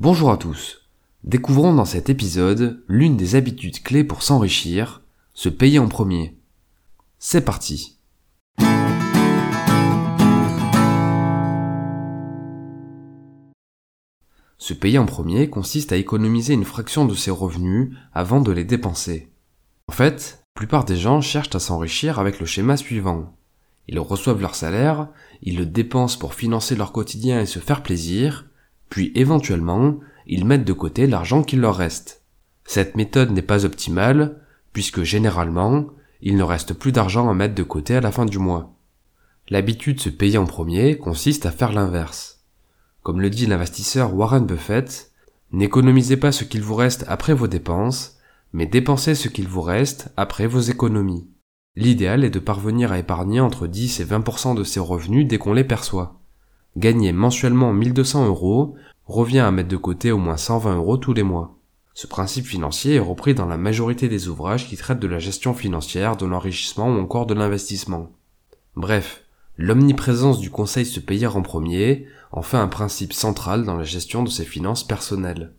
Bonjour à tous. Découvrons dans cet épisode l'une des habitudes clés pour s'enrichir, se payer en premier. C'est parti. Se payer en premier consiste à économiser une fraction de ses revenus avant de les dépenser. En fait, la plupart des gens cherchent à s'enrichir avec le schéma suivant. Ils reçoivent leur salaire, ils le dépensent pour financer leur quotidien et se faire plaisir, puis éventuellement, ils mettent de côté l'argent qu'il leur reste. Cette méthode n'est pas optimale, puisque généralement, il ne reste plus d'argent à mettre de côté à la fin du mois. L'habitude se payer en premier consiste à faire l'inverse. Comme le dit l'investisseur Warren Buffett, n'économisez pas ce qu'il vous reste après vos dépenses, mais dépensez ce qu'il vous reste après vos économies. L'idéal est de parvenir à épargner entre 10 et 20% de ses revenus dès qu'on les perçoit. Gagner mensuellement 1200 euros revient à mettre de côté au moins 120 euros tous les mois. Ce principe financier est repris dans la majorité des ouvrages qui traitent de la gestion financière, de l'enrichissement ou encore de l'investissement. Bref, l'omniprésence du conseil se payer en premier en fait un principe central dans la gestion de ses finances personnelles.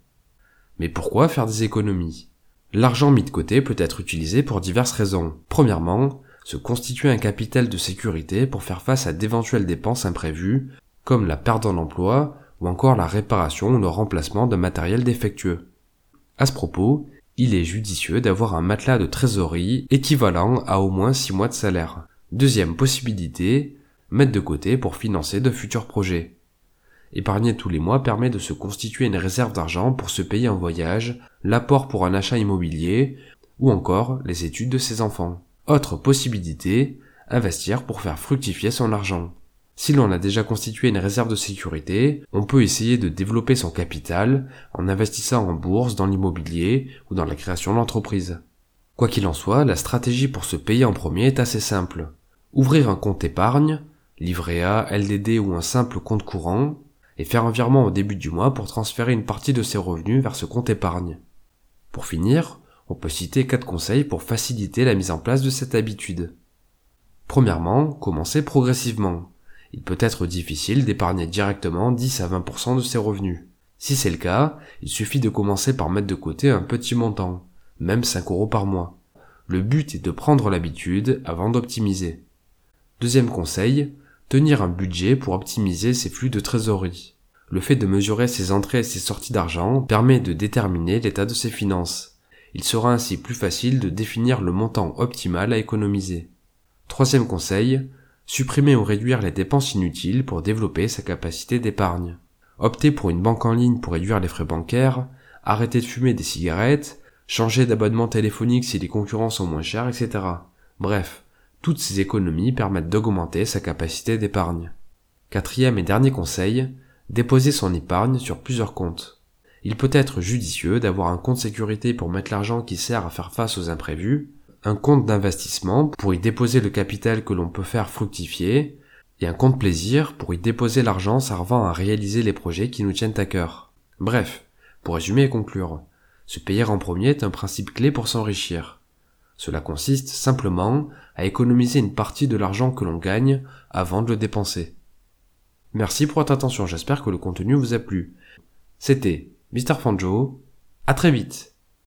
Mais pourquoi faire des économies? L'argent mis de côté peut être utilisé pour diverses raisons. Premièrement, se constituer un capital de sécurité pour faire face à d'éventuelles dépenses imprévues, comme la perte d'un emploi ou encore la réparation ou le remplacement d'un matériel défectueux. À ce propos, il est judicieux d'avoir un matelas de trésorerie équivalent à au moins 6 mois de salaire. Deuxième possibilité, mettre de côté pour financer de futurs projets. Épargner tous les mois permet de se constituer une réserve d'argent pour se payer un voyage, l'apport pour un achat immobilier, ou encore les études de ses enfants. Autre possibilité, investir pour faire fructifier son argent. Si l'on a déjà constitué une réserve de sécurité, on peut essayer de développer son capital en investissant en bourse, dans l'immobilier ou dans la création d'entreprise. Quoi qu'il en soit, la stratégie pour se payer en premier est assez simple. Ouvrir un compte épargne, livret A, LDD ou un simple compte courant, et faire un virement au début du mois pour transférer une partie de ses revenus vers ce compte épargne. Pour finir, on peut citer quatre conseils pour faciliter la mise en place de cette habitude. Premièrement, commencer progressivement il peut être difficile d'épargner directement 10 à 20% de ses revenus. Si c'est le cas, il suffit de commencer par mettre de côté un petit montant, même 5 euros par mois. Le but est de prendre l'habitude avant d'optimiser. Deuxième conseil, tenir un budget pour optimiser ses flux de trésorerie. Le fait de mesurer ses entrées et ses sorties d'argent permet de déterminer l'état de ses finances. Il sera ainsi plus facile de définir le montant optimal à économiser. Troisième conseil, supprimer ou réduire les dépenses inutiles pour développer sa capacité d'épargne, opter pour une banque en ligne pour réduire les frais bancaires, arrêter de fumer des cigarettes, changer d'abonnement téléphonique si les concurrents sont moins chers, etc. Bref, toutes ces économies permettent d'augmenter sa capacité d'épargne. Quatrième et dernier conseil, déposer son épargne sur plusieurs comptes. Il peut être judicieux d'avoir un compte sécurité pour mettre l'argent qui sert à faire face aux imprévus, un compte d'investissement pour y déposer le capital que l'on peut faire fructifier, et un compte plaisir pour y déposer l'argent servant à réaliser les projets qui nous tiennent à cœur. Bref, pour résumer et conclure, se payer en premier est un principe clé pour s'enrichir. Cela consiste simplement à économiser une partie de l'argent que l'on gagne avant de le dépenser. Merci pour votre attention, j'espère que le contenu vous a plu. C'était Mr. Fanjo, à très vite